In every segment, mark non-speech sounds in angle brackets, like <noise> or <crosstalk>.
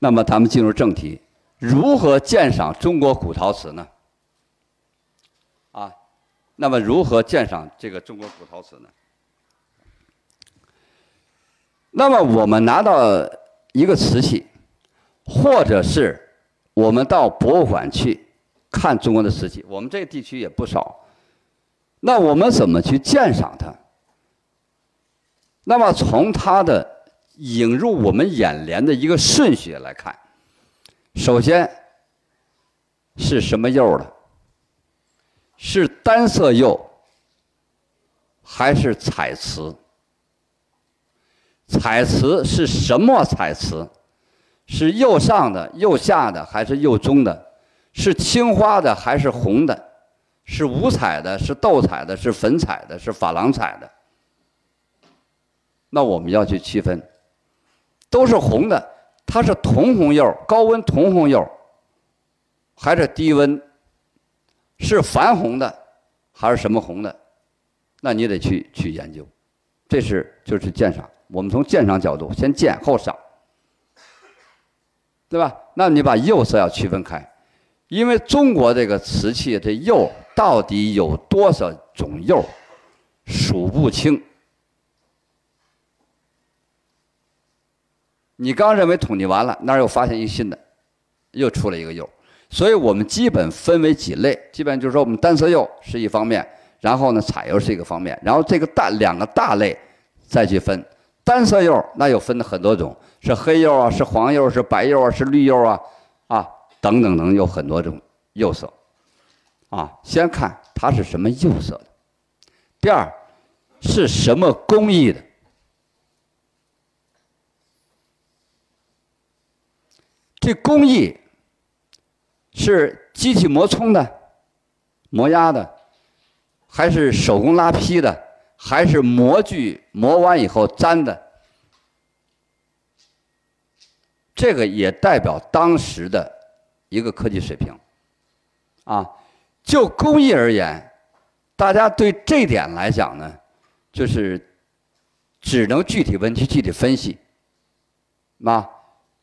那么咱们进入正题，如何鉴赏中国古陶瓷呢？啊，那么如何鉴赏这个中国古陶瓷呢？那么我们拿到一个瓷器，或者是我们到博物馆去看中国的瓷器，我们这个地区也不少。那我们怎么去鉴赏它？那么从它的引入我们眼帘的一个顺序来看，首先是什么釉的？是单色釉还是彩瓷？彩瓷是什么彩瓷？是釉上的、釉下的还是釉中的？是青花的还是红的？是五彩的？是斗彩的？是粉彩的？是珐琅彩的？那我们要去区分，都是红的，它是铜红釉、高温铜红釉，还是低温？是矾红的，还是什么红的？那你得去去研究，这是就是鉴赏。我们从鉴赏角度，先鉴后赏，对吧？那你把釉色要区分开，因为中国这个瓷器这釉到底有多少种釉，数不清。你刚认为统计完了，那儿又发现一新的，又出了一个釉，所以我们基本分为几类，基本就是说我们单色釉是一方面，然后呢彩釉是一个方面，然后这个大两个大类再去分。单色釉那又分了很多种，是黑釉啊，是黄釉，是白釉啊，是绿釉啊，啊等等等，有很多种釉色。啊，先看它是什么釉色的，第二是什么工艺的。这工艺是机器磨冲的、磨压的，还是手工拉坯的，还是模具磨完以后粘的？这个也代表当时的一个科技水平。啊，就工艺而言，大家对这点来讲呢，就是只能具体问题具体分析，啊。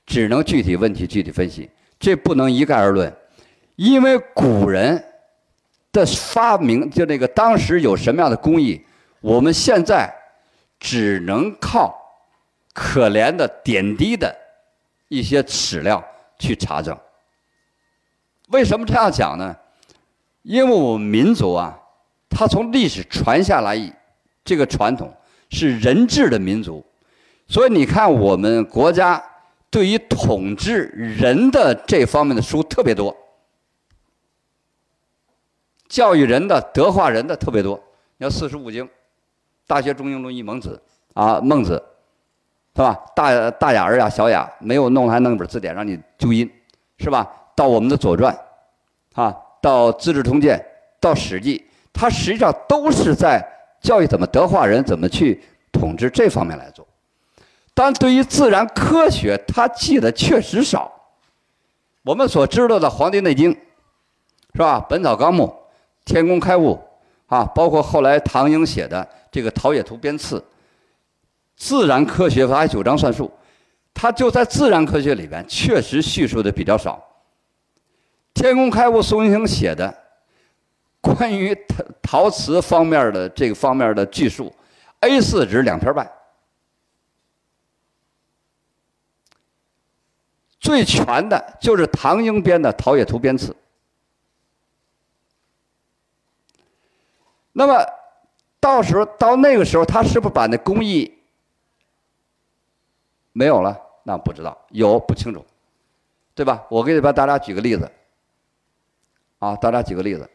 只能具体问题具体分析，这不能一概而论，因为古人的发明就那个当时有什么样的工艺，我们现在只能靠可怜的点滴的一些史料去查证。为什么这样讲呢？因为我们民族啊，它从历史传下来这个传统是人治的民族，所以你看我们国家。对于统治人的这方面的书特别多，教育人的、德化人的特别多。你要四书五经，《大学》《中庸》《论语》《孟子》啊，《孟子》是吧？大大雅儿雅小雅没有弄，还弄本字典让你纠音，是吧？到我们的《左传》啊，到《资治通鉴》，到《史记》，它实际上都是在教育怎么德化人，怎么去统治这方面来做。但对于自然科学，他记得确实少。我们所知道的《黄帝内经》，是吧？《本草纲目》《天工开物》啊，包括后来唐英写的这个《陶冶图编次》，自然科学和九章算术，他就在自然科学里边确实叙述的比较少。《天工开物》宋英星写的关于陶陶瓷方面的这个方面的叙述，A4 纸两篇半。最全的就是唐英编的《陶冶图编次》。那么，到时候到那个时候，他是不是把那工艺没有了？那不知道，有不清楚，对吧？我给你把大家举个例子。啊，大家举个例子。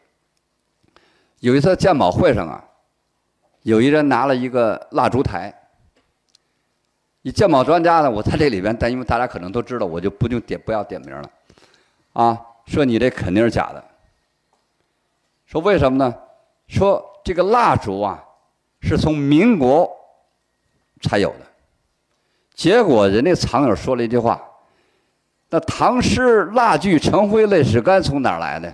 有一次鉴宝会上啊，有一人拿了一个蜡烛台。你鉴宝专家呢？我在这里边，但因为大家可能都知道，我就不用点不要点名了，啊，说你这肯定是假的。说为什么呢？说这个蜡烛啊，是从民国才有的。结果人家藏友说了一句话：“那唐诗蜡炬成灰泪始干从哪儿来的？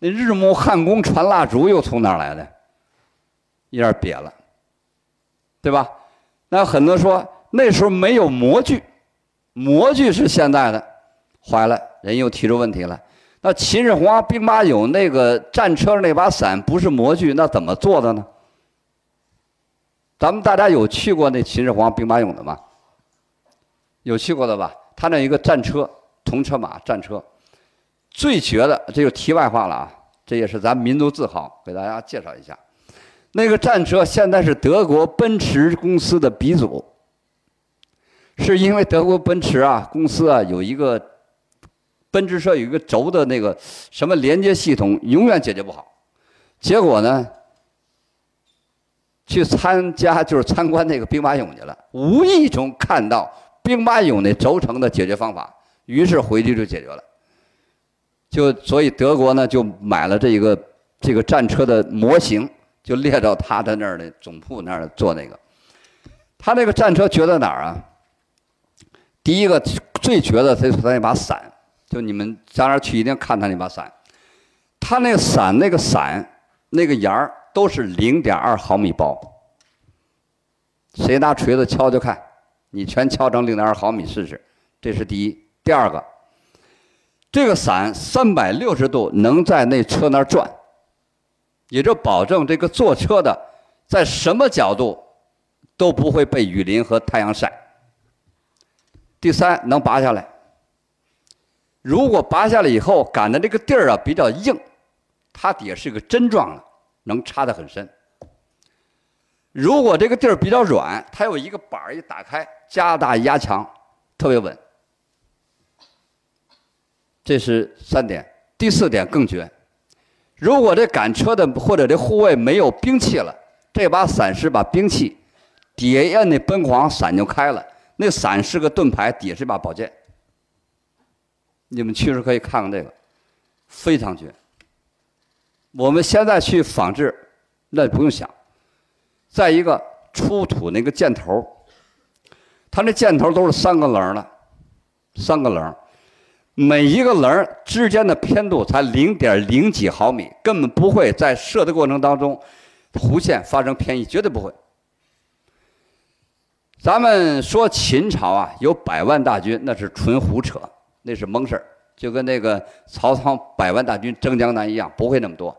那日暮汉宫传蜡烛又从哪儿来的？”一下瘪了，对吧？那很多说那时候没有模具，模具是现代的，坏了，人又提出问题了。那秦始皇兵马俑那个战车那把伞不是模具，那怎么做的呢？咱们大家有去过那秦始皇兵马俑的吗？有去过的吧？他那一个战车，铜车马战车，最绝的，这就题外话了啊！这也是咱民族自豪，给大家介绍一下。那个战车现在是德国奔驰公司的鼻祖，是因为德国奔驰啊公司啊有一个。奔驰车有一个轴的那个什么连接系统，永远解决不好。结果呢，去参加就是参观那个兵马俑去了，无意中看到兵马俑那轴承的解决方法，于是回去就解决了。就所以德国呢就买了这一个这个战车的模型，就列到他的那儿的总部那儿做那个。他那个战车绝在哪儿啊？第一个最绝的就是他那把伞。就你们家那去一定看他那把伞，他那个伞那个伞那个沿儿都是零点二毫米薄。谁拿锤子敲敲看，你全敲成零点二毫米试试。这是第一，第二个，这个伞三百六十度能在那车那儿转，也就保证这个坐车的在什么角度都不会被雨淋和太阳晒。第三，能拔下来。如果拔下来以后，杆的这个地儿啊比较硬，它底下是个针状的，能插得很深。如果这个地儿比较软，它有一个板儿一打开，加大压强，特别稳。这是三点，第四点更绝。如果这赶车的或者这护卫没有兵器了，这把伞是把兵器，底下摁那奔狂，伞就开了。那伞是个盾牌，底下是把宝剑。你们去时可以看看这个，非常绝。我们现在去仿制，那不用想。再一个出土那个箭头，它那箭头都是三个棱的，三个棱，每一个棱之间的偏度才零点零几毫米，根本不会在射的过程当中弧线发生偏移，绝对不会。咱们说秦朝啊有百万大军，那是纯胡扯。那是蒙事儿，就跟那个曹操百万大军征江南一样，不会那么多，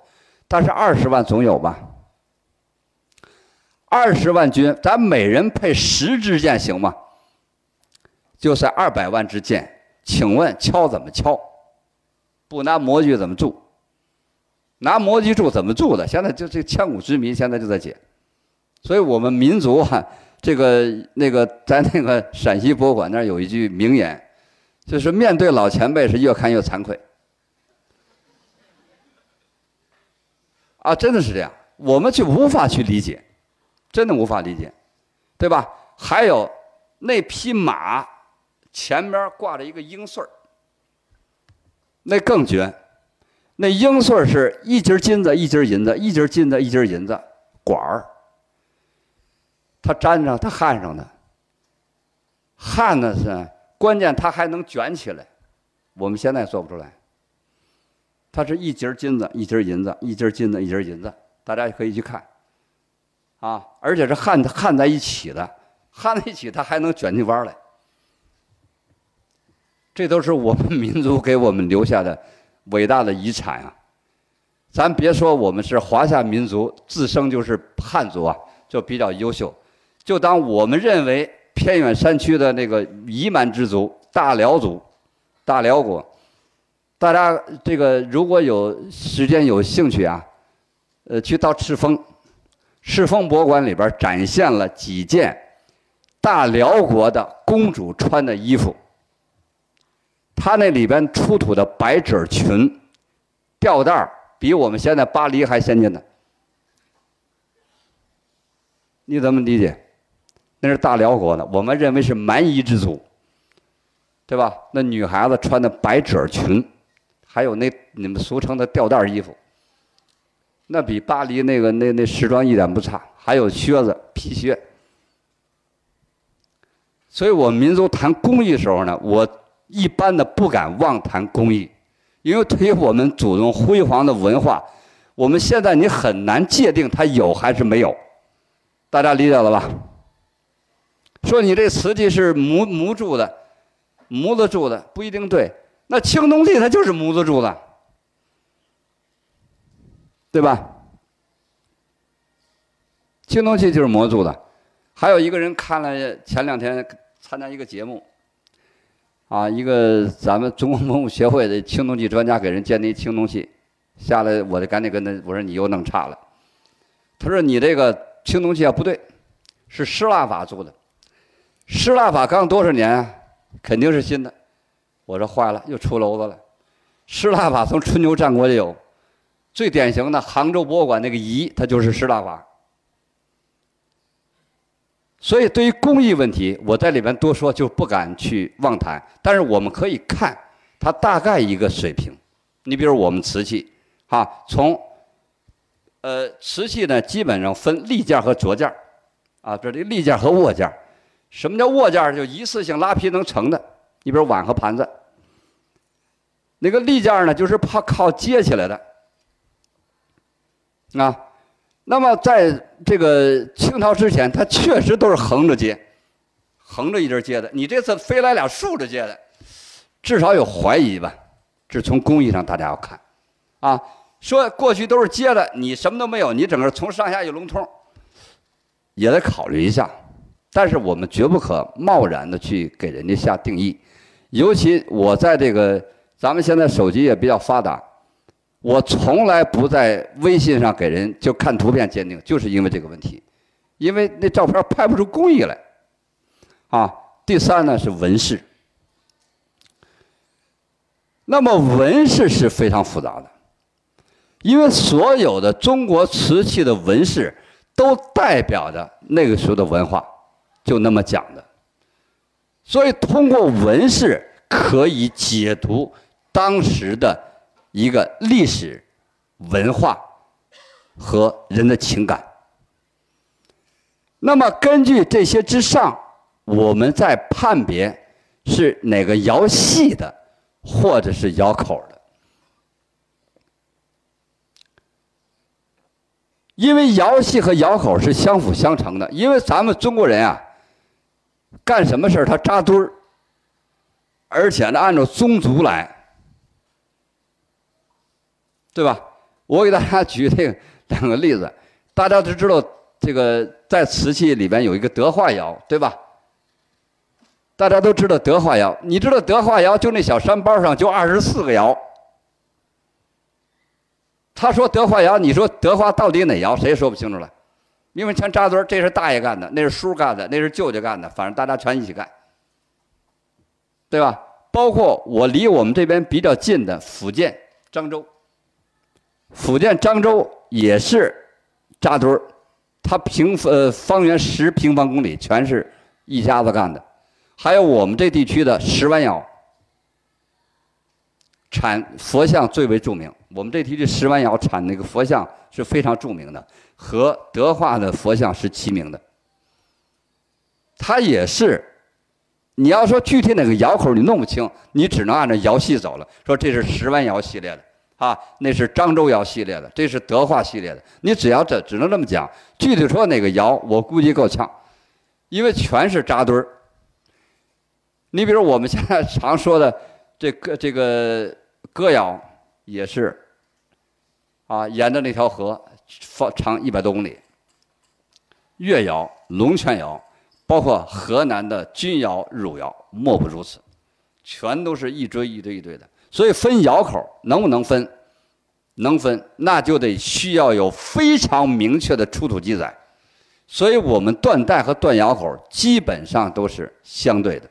但是二十万总有吧？二十万军，咱每人配十支箭行吗？就算二百万支箭，请问敲怎么敲？不拿模具怎么铸？拿模具铸怎么铸的？现在就这千古之谜，现在就在解。所以我们民族啊，这个那个在那个陕西博物馆那儿有一句名言。就是面对老前辈是越看越惭愧，啊，真的是这样，我们就无法去理解，真的无法理解，对吧？还有那匹马前面挂着一个鹰穗儿，那更绝，那鹰穗儿是一节金子一节银子，一节金子一节银子管儿，它粘上它焊上的，焊的是。关键它还能卷起来，我们现在做不出来。它是一节金子，一节银子，一节金子，一节银子，大家可以去看。啊，而且是焊焊在一起的，焊在一起它还能卷起弯来。这都是我们 <laughs> 民族给我们留下的伟大的遗产啊！咱别说我们是华夏民族，自生就是汉族啊，就比较优秀。就当我们认为。偏远山区的那个彝蛮之族大辽族，大辽国，大家这个如果有时间有兴趣啊，呃，去到赤峰，赤峰博物馆里边展现了几件大辽国的公主穿的衣服，它那里边出土的百褶裙、吊带儿比我们现在巴黎还先进呢，你怎么理解？那是大辽国的，我们认为是蛮夷之族，对吧？那女孩子穿的百褶裙，还有那你们俗称的吊带衣服，那比巴黎那个那那时装一点不差。还有靴子、皮靴。所以我们民族谈工艺的时候呢，我一般的不敢妄谈工艺，因为对于我们祖宗辉煌的文化，我们现在你很难界定它有还是没有，大家理解了吧？说你这瓷器是模模铸的，模子铸的不一定对。那青铜器它就是模子铸的，对吧？青铜器就是模铸的。还有一个人看了前两天参加一个节目，啊，一个咱们中国文物协会的青铜器专家给人鉴定青铜器，下来我就赶紧跟他我说你又弄差了。他说你这个青铜器啊不对，是失蜡法做的，失蜡法刚多少年啊？肯定是新的。我说坏了，又出篓子了。失蜡法从春秋战国就有，最典型的杭州博物馆那个仪，它就是失蜡法。所以，对于工艺问题，我在里边多说就不敢去妄谈。但是我们可以看它大概一个水平。你比如我们瓷器，哈，从呃瓷器呢，基本上分立件和着件啊，这里立件和握件什么叫握件就一次性拉坯能成的。你比如碗和盘子，那个立件呢，就是靠靠接起来的啊。那么在这个清朝之前，它确实都是横着接，横着一直接的。你这次飞来俩竖着接的，至少有怀疑吧？这从工艺上大家要看，啊，说过去都是接的，你什么都没有，你整个从上下一龙通，也得考虑一下。但是我们绝不可贸然的去给人家下定义，尤其我在这个咱们现在手机也比较发达。我从来不在微信上给人就看图片鉴定，就是因为这个问题，因为那照片拍不出工艺来。啊，第三呢是纹饰，那么纹饰是非常复杂的，因为所有的中国瓷器的纹饰都代表着那个时候的文化，就那么讲的，所以通过纹饰可以解读当时的。一个历史、文化和人的情感。那么，根据这些之上，我们再判别是哪个窑系的，或者是窑口的。因为窑系和窑口是相辅相成的。因为咱们中国人啊，干什么事儿他扎堆儿，而且呢按照宗族来。对吧？我给大家举这个 <laughs> 两个例子，大家都知道这个在瓷器里边有一个德化窑，对吧？大家都知道德化窑，你知道德化窑就那小山包上就二十四个窑。他说德化窑，你说德化到底哪窑？谁也说不清楚了，因为全扎堆这是大爷干的，那是叔干的，那是舅舅干的，反正大家全一起干，对吧？包括我离我们这边比较近的福建漳州。福建漳州也是扎堆儿，它平呃方圆十平方公里全是一家子干的，还有我们这地区的石湾窑，产佛像最为著名。我们这地区石湾窑产那个佛像是非常著名的，和德化的佛像是齐名的。它也是，你要说具体哪个窑口你弄不清，你只能按照窑系走了。说这是石湾窑系列的。啊，那是漳州窑系列的，这是德化系列的。你只要这只能这么讲，具体说哪个窑，我估计够呛，因为全是扎堆儿。你比如我们现在 <laughs> 常说的这个这个歌窑，也是啊，沿着那条河，方长一百多公里。越窑、龙泉窑，包括河南的钧窑、汝窑，莫不如此，全都是一堆一堆一堆的。所以分窑口能不能分？能分，那就得需要有非常明确的出土记载。所以我们断代和断窑口基本上都是相对的。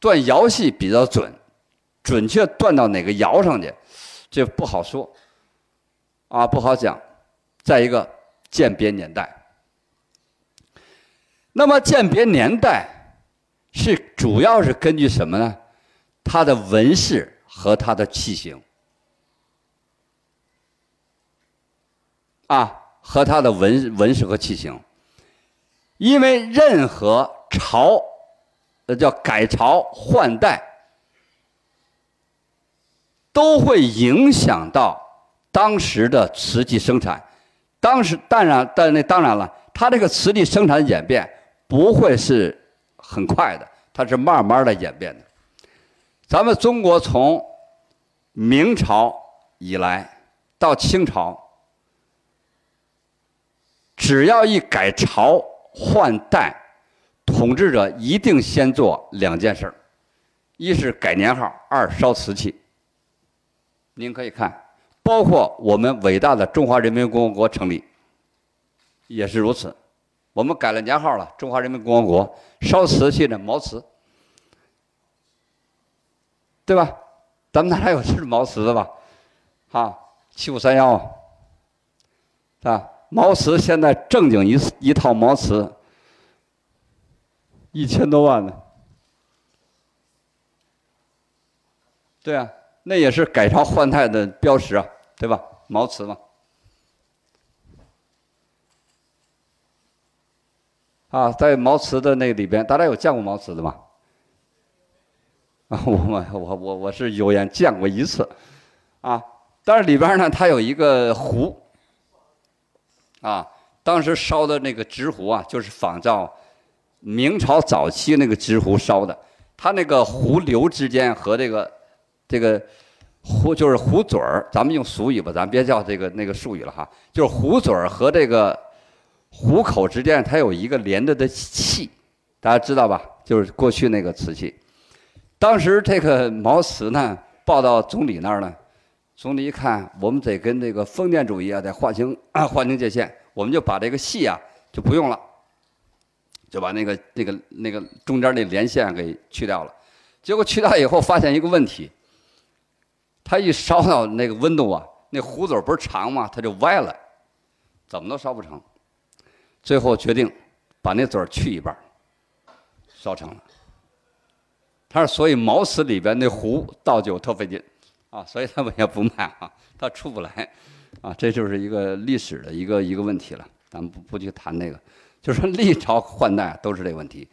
断窑系比较准，准确断到哪个窑上去，这不好说，啊，不好讲。再一个，鉴别年代。那么鉴别年代是主要是根据什么呢？它的纹饰和它的器型，啊，和它的纹纹饰和器型，因为任何朝，呃，叫改朝换代，都会影响到当时的瓷器生产。当时当然，但那当然了，它这个瓷器生产演变不会是很快的，它是慢慢的演变的。咱们中国从明朝以来到清朝，只要一改朝换代，统治者一定先做两件事儿：一是改年号，二烧瓷器。您可以看，包括我们伟大的中华人民共和国成立，也是如此。我们改了年号了，中华人民共和国烧瓷器的毛瓷，对吧？咱们哪有是毛瓷的吧？啊，七五三幺啊，毛瓷现在正经一一套毛瓷一千多万呢。对啊，那也是改朝换代的标识啊，对吧？毛瓷嘛。啊，在毛瓷的那里边，大家有见过毛瓷的吗？<laughs> 啊，我我我我我是有眼见过一次，啊，但是里边呢，它有一个壶，啊，当时烧的那个直壶啊，就是仿照明朝早期那个直壶烧的，它那个壶流之间和这个这个壶就是壶嘴儿，咱们用俗语吧，咱别叫这个那个术语了哈，就是壶嘴儿和这个。壶口之间，它有一个连着的器，大家知道吧？就是过去那个瓷器。当时这个毛瓷呢，报到总理那儿了。总理一看，我们得跟这个封建主义啊，得划清划清界限，我们就把这个细啊就不用了，就把那个那个那个中间那连线给去掉了。结果去掉以后，发现一个问题，它一烧到那个温度啊，那壶嘴不是长吗？它就歪了，怎么都烧不成。最后决定把那嘴去一半，烧成了。他说：“所以毛瓷里边那壶倒酒特费劲，啊，所以他们也不卖啊，<laughs> 他出不来，啊，这就是一个历史的一个一个问题了。咱们不不去谈那个，就是说历朝换代都是这个问题。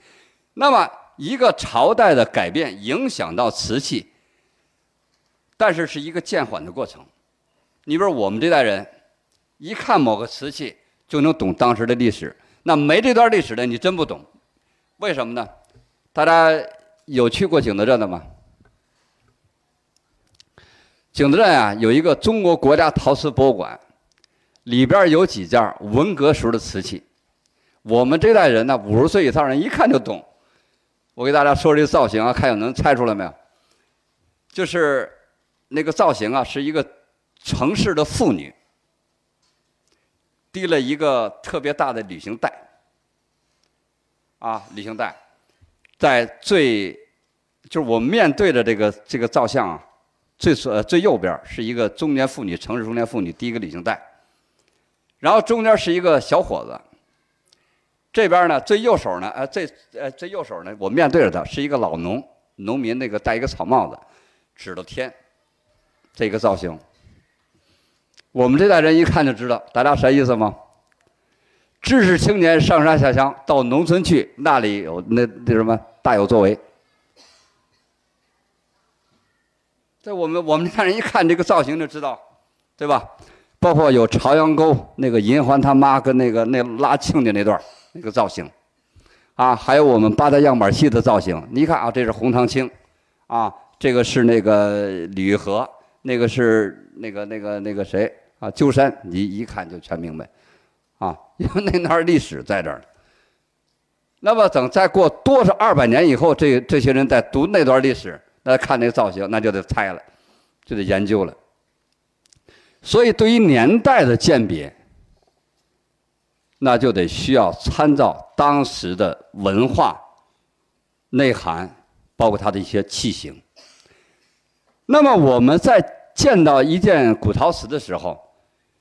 那么一个朝代的改变影响到瓷器，但是是一个渐缓的过程。你比如我们这代人，一看某个瓷器。就能懂当时的历史。那没这段历史的，你真不懂。为什么呢？大家有去过景德镇的吗？景德镇啊，有一个中国国家陶瓷博物馆，里边有几件文革时候的瓷器。我们这代人呢，五十岁以上人一看就懂。我给大家说这个造型啊，看有能猜出来没有？就是那个造型啊，是一个城市的妇女。提了一个特别大的旅行袋，啊，旅行袋，在最就是我们面对着这个这个照相啊，最呃最右边是一个中年妇女，城市中年妇女第一个旅行袋，然后中间是一个小伙子，这边呢最右手呢，呃最呃最右手呢，我面对着他是一个老农农民，那个戴一个草帽子，指着天，这个造型。我们这代人一看就知道，大家啥意思吗？知识青年上山下乡到农村去，那里有那那什么大有作为。在我们我们这代人一看这个造型就知道，对吧？包括有朝阳沟那个银环他妈跟那个那拉亲家那段那个造型，啊，还有我们八大样板戏的造型。你一看啊，这是红堂青，啊，这个是那个李玉和，那个是那个那个那个谁？啊，鸠山，你一看就全明白，啊，因为那段历史在这儿。那么等再过多少二百年以后，这这些人在读那段历史，那看那造型，那就得猜了，就得研究了。所以，对于年代的鉴别，那就得需要参照当时的文化内涵，包括它的一些器型。那么我们在见到一件古陶瓷的时候，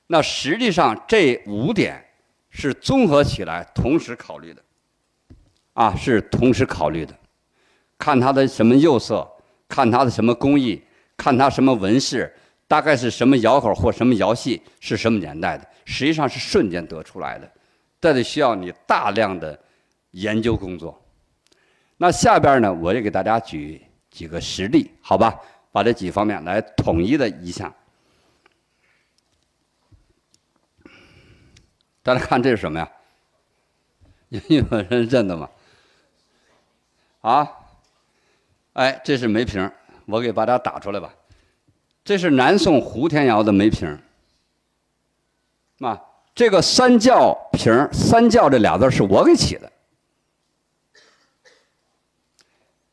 那实际上这五点是综合起来同时考虑的，啊，是同时考虑的，看它的什么釉色，看它的什么工艺，看它什么纹饰，大概是什么窑口或什么窑系，是什么年代的，实际上是瞬间得出来的，这得需要你大量的研究工作。那下边呢，我也给大家举几个实例，好吧？把这几方面来统一的一下。大家看这是什么呀？有有人认得吗？啊？哎，这是梅瓶，我给大家打出来吧。这是南宋胡天窑的梅瓶啊，这个三教瓶三教这俩字是我给起的。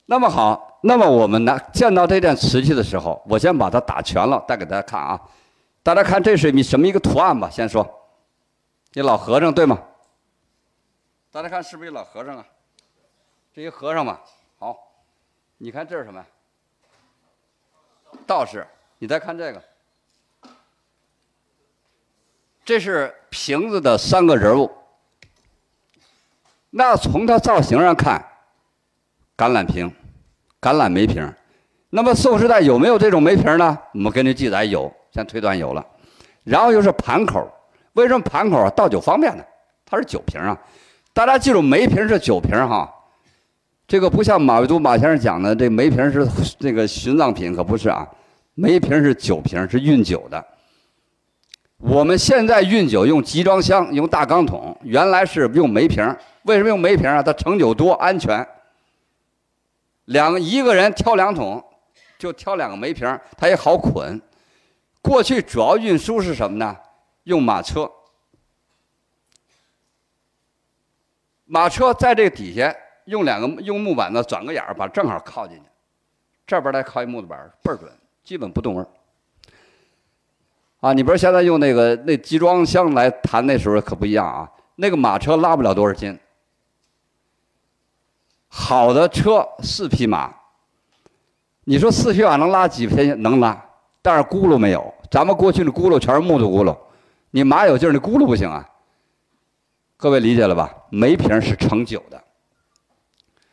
那么好，那么我们拿见到这件瓷器的时候，我先把它打全了，再给大家看啊。大家看这是你什么一个图案吧？先说，这老和尚对吗？大家看是不是一老和尚啊？这一和尚嘛。好，你看这是什么？道士。你再看这个，这是瓶子的三个人物。那从它造型上看，橄榄瓶、橄榄梅瓶。那么宋时代有没有这种梅瓶呢？我们根据记载有，先推断有了。然后又是盘口，为什么盘口？倒酒方便呢？它是酒瓶啊。大家记住，梅瓶是酒瓶哈。这个不像马未都马先生讲的，这梅瓶是这个殉葬品，可不是啊。梅瓶是酒瓶，是运酒的。我们现在运酒用集装箱，用大钢桶，原来是用梅瓶。为什么用梅瓶啊？它盛酒多，安全。两一个人挑两桶，就挑两个梅瓶，它也好捆。过去主要运输是什么呢？用马车。马车在这底下用两个用木板子转个眼儿，把正好靠进去。这边来靠一木头板，倍儿准。基本不动味儿，啊！你比如现在用那个那集装箱来弹，那时候可不一样啊。那个马车拉不了多少斤，好的车四匹马，你说四匹马能拉几匹？能拉，但是轱辘没有。咱们过去的轱辘全是木头轱辘，你马有劲儿，你轱辘不行啊。各位理解了吧？梅瓶是盛酒的。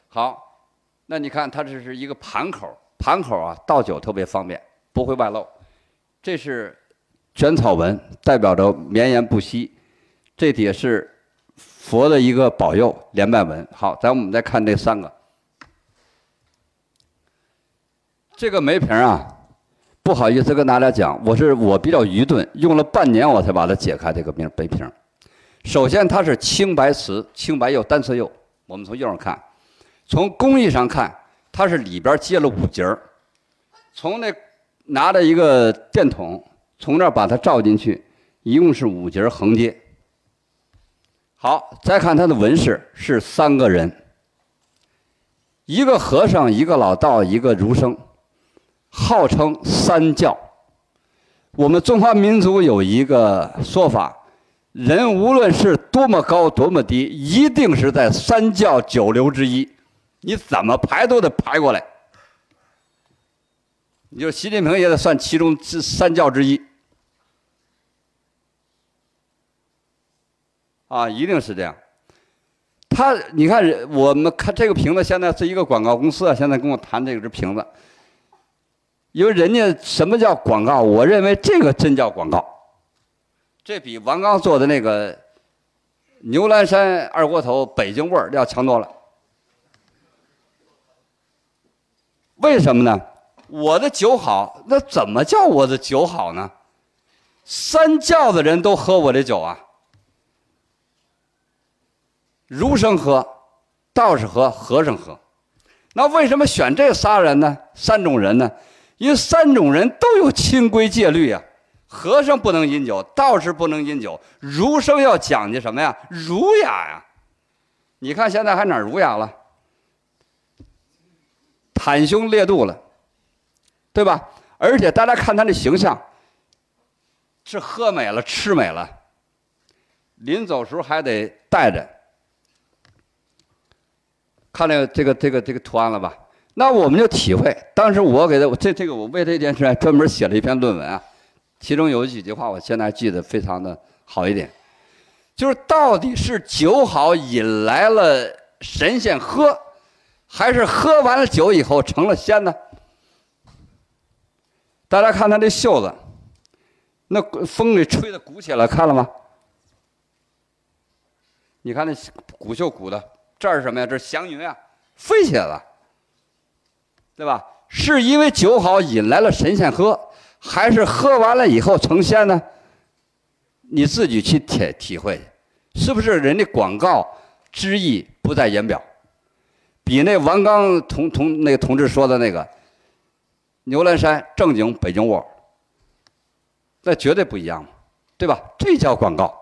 好，那你看它这是一个盘口。盘口啊，倒酒特别方便，不会外漏。这是卷草纹，代表着绵延不息。这底下是佛的一个保佑连麦纹。好，咱们再看这三个。这个梅瓶啊，不好意思跟大家讲，我是我比较愚钝，用了半年我才把它解开这个瓶杯瓶。首先它是青白瓷，青白釉单色釉。我们从釉上看，从工艺上看。它是里边接了五节儿，从那拿着一个电筒，从这把它照进去，一共是五节横接。好，再看它的纹饰是三个人，一个和尚，一个老道，一个儒生，号称三教。我们中华民族有一个说法，人无论是多么高多么低，一定是在三教九流之一。你怎么排都得排过来，你就习近平也得算其中之三教之一，啊，一定是这样。他，你看，我们看这个瓶子，现在是一个广告公司啊，现在跟我谈这个瓶子，因为人家什么叫广告？我认为这个真叫广告，这比王刚做的那个牛栏山二锅头北京味儿要强多了。为什么呢？我的酒好，那怎么叫我的酒好呢？三教的人都喝我的酒啊，儒生喝，道士喝，和尚喝。那为什么选这仨人呢？三种人呢？因为三种人都有清规戒律啊。和尚不能饮酒，道士不能饮酒，儒生要讲究什么呀？儒雅呀。你看现在还哪儒雅了？袒胸裂肚了，对吧？而且大家看他的形象，是喝美了，吃美了。临走时候还得带着，看这个这个这个这个图案了吧？那我们就体会，当时我给他这这个我为这件事还专门写了一篇论文啊，其中有几句话我现在记得非常的好一点，就是到底是酒好引来了神仙喝。还是喝完了酒以后成了仙呢？大家看他这袖子，那风给吹的鼓起来，看了吗？你看那鼓袖鼓的，这是什么呀？这是祥云啊，飞起来了，对吧？是因为酒好引来了神仙喝，还是喝完了以后成仙呢？你自己去体体会，是不是人家广告之意不在言表？比那王刚同同那个同志说的那个，牛栏山正经北京窝，那绝对不一样嘛，对吧？这叫广告。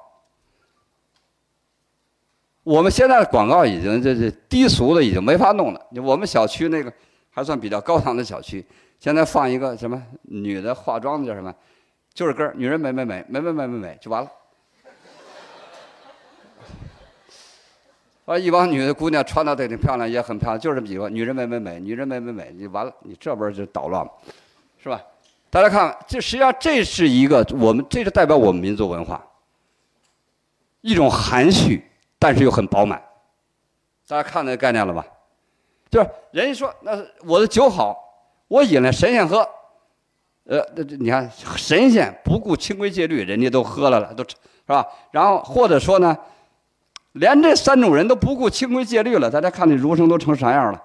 我们现在的广告已经这这低俗的已经没法弄了。我们小区那个还算比较高档的小区，现在放一个什么女的化妆的叫什么，就是歌，女人美美美美美美美美就完了。啊，一帮女的姑娘穿的都挺漂亮，也很漂亮，就这么几个女人美美美，女人美美美，你完了，你这边就捣乱了，是吧？大家看，这实际上这是一个我们，这是代表我们民族文化，一种含蓄。但是又很饱满，大家看那个概念了吧？就是人家说那我的酒好，我饮了神仙喝，呃，这这你看神仙不顾清规戒律，人家都喝了了，都是吧？然后或者说呢，连这三种人都不顾清规戒律了，大家看那儒生都成啥样了？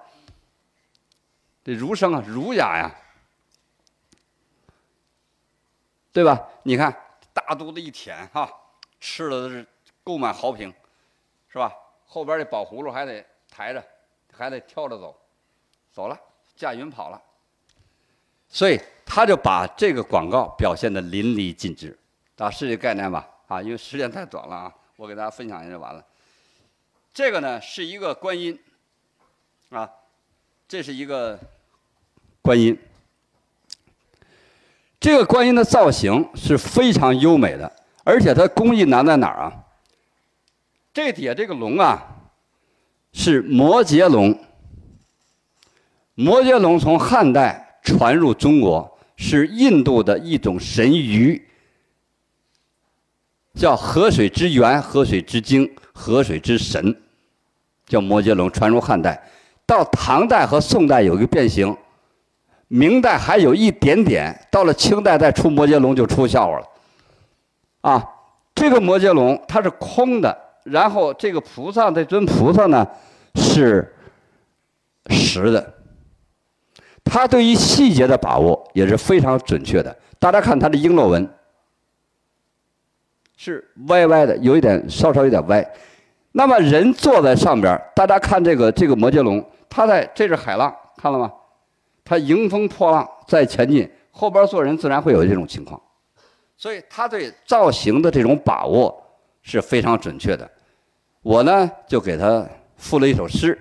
这儒生啊，儒雅呀，对吧？你看大肚子一舔哈，吃的是够满豪平。是吧？后边这宝葫芦还得抬着，还得挑着走，走了，驾云跑了。所以他就把这个广告表现的淋漓尽致，啊，是这概念吧？啊，因为时间太短了啊，我给大家分享一下就完了。这个呢是一个观音，啊，这是一个观音。这个观音的造型是非常优美的，而且它工艺难在哪儿啊？这底下这个龙啊，是摩羯龙。摩羯龙从汉代传入中国，是印度的一种神鱼，叫河水之源、河水之精、河水之神，叫摩羯龙。传入汉代，到唐代和宋代有一个变形，明代还有一点点，到了清代再出摩羯龙就出笑话了。啊，这个摩羯龙它是空的。然后这个菩萨，这尊菩萨呢是实的，他对于细节的把握也是非常准确的。大家看他的璎珞纹是歪歪的，有一点稍稍有点歪。那么人坐在上边，大家看这个这个摩羯龙，它在这是海浪，看了吗？它迎风破浪在前进，后边坐人自然会有这种情况。所以他对造型的这种把握是非常准确的。我呢就给他赋了一首诗，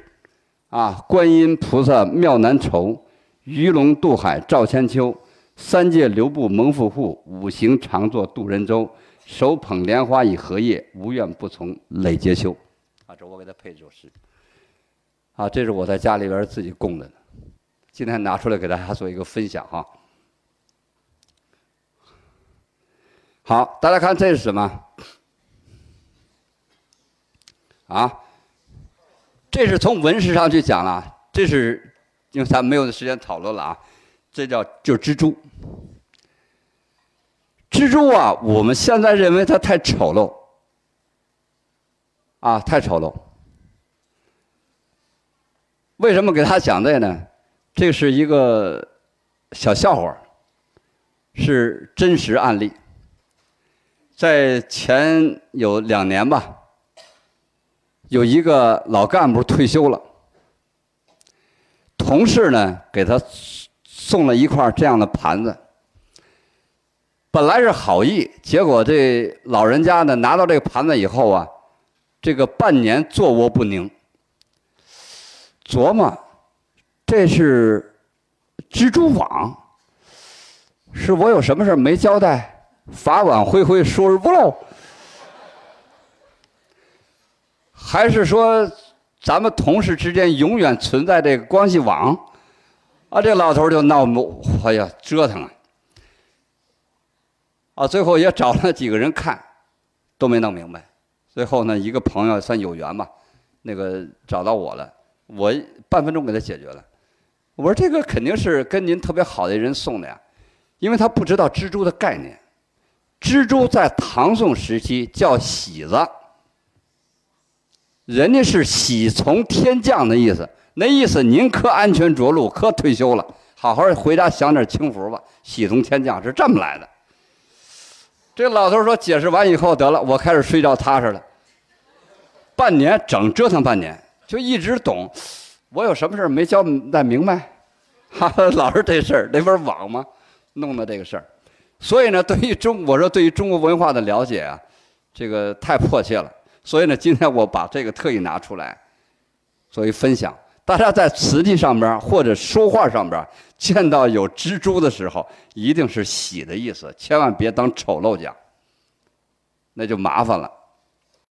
啊，观音菩萨妙难酬，鱼龙渡海照千秋，三界留步蒙富户，五行常作渡人舟，手捧莲花以荷叶，无怨不从累劫修。啊，这我给他配这首诗。啊，这是我在家里边自己供的，今天拿出来给大家做一个分享哈。好，大家看这是什么？啊，这是从文史上去讲了，这是因为咱没有时间讨论了啊。这叫就是蜘蛛，蜘蛛啊，我们现在认为它太丑陋，啊，太丑陋。为什么给他讲这个呢？这是一个小笑话，是真实案例，在前有两年吧。有一个老干部退休了，同事呢给他送了一块这样的盘子。本来是好意，结果这老人家呢拿到这个盘子以后啊，这个半年坐卧不宁，琢磨这是蜘蛛网，是我有什么事没交代，法网恢恢，疏而不漏。还是说，咱们同事之间永远存在这个关系网，啊，这老头就闹，哎呀，折腾啊，啊，最后也找了几个人看，都没弄明白。最后呢，一个朋友算有缘吧，那个找到我了，我半分钟给他解决了。我说这个肯定是跟您特别好的人送的呀，因为他不知道蜘蛛的概念。蜘蛛在唐宋时期叫喜子。人家是喜从天降的意思，那意思您可安全着陆，可退休了，好好回家享点清福吧。喜从天降是这么来的。这老头说解释完以后得了，我开始睡觉踏实了。半年整折腾半年，就一直懂，我有什么事没交代明白，哈，<laughs> 老是这事儿，那不是网吗？弄的这个事儿。所以呢，对于中，我说对于中国文化的了解啊，这个太迫切了。所以呢，今天我把这个特意拿出来，作为分享。大家在瓷器上边或者书画上边见到有蜘蛛的时候，一定是喜的意思，千万别当丑陋讲，那就麻烦了。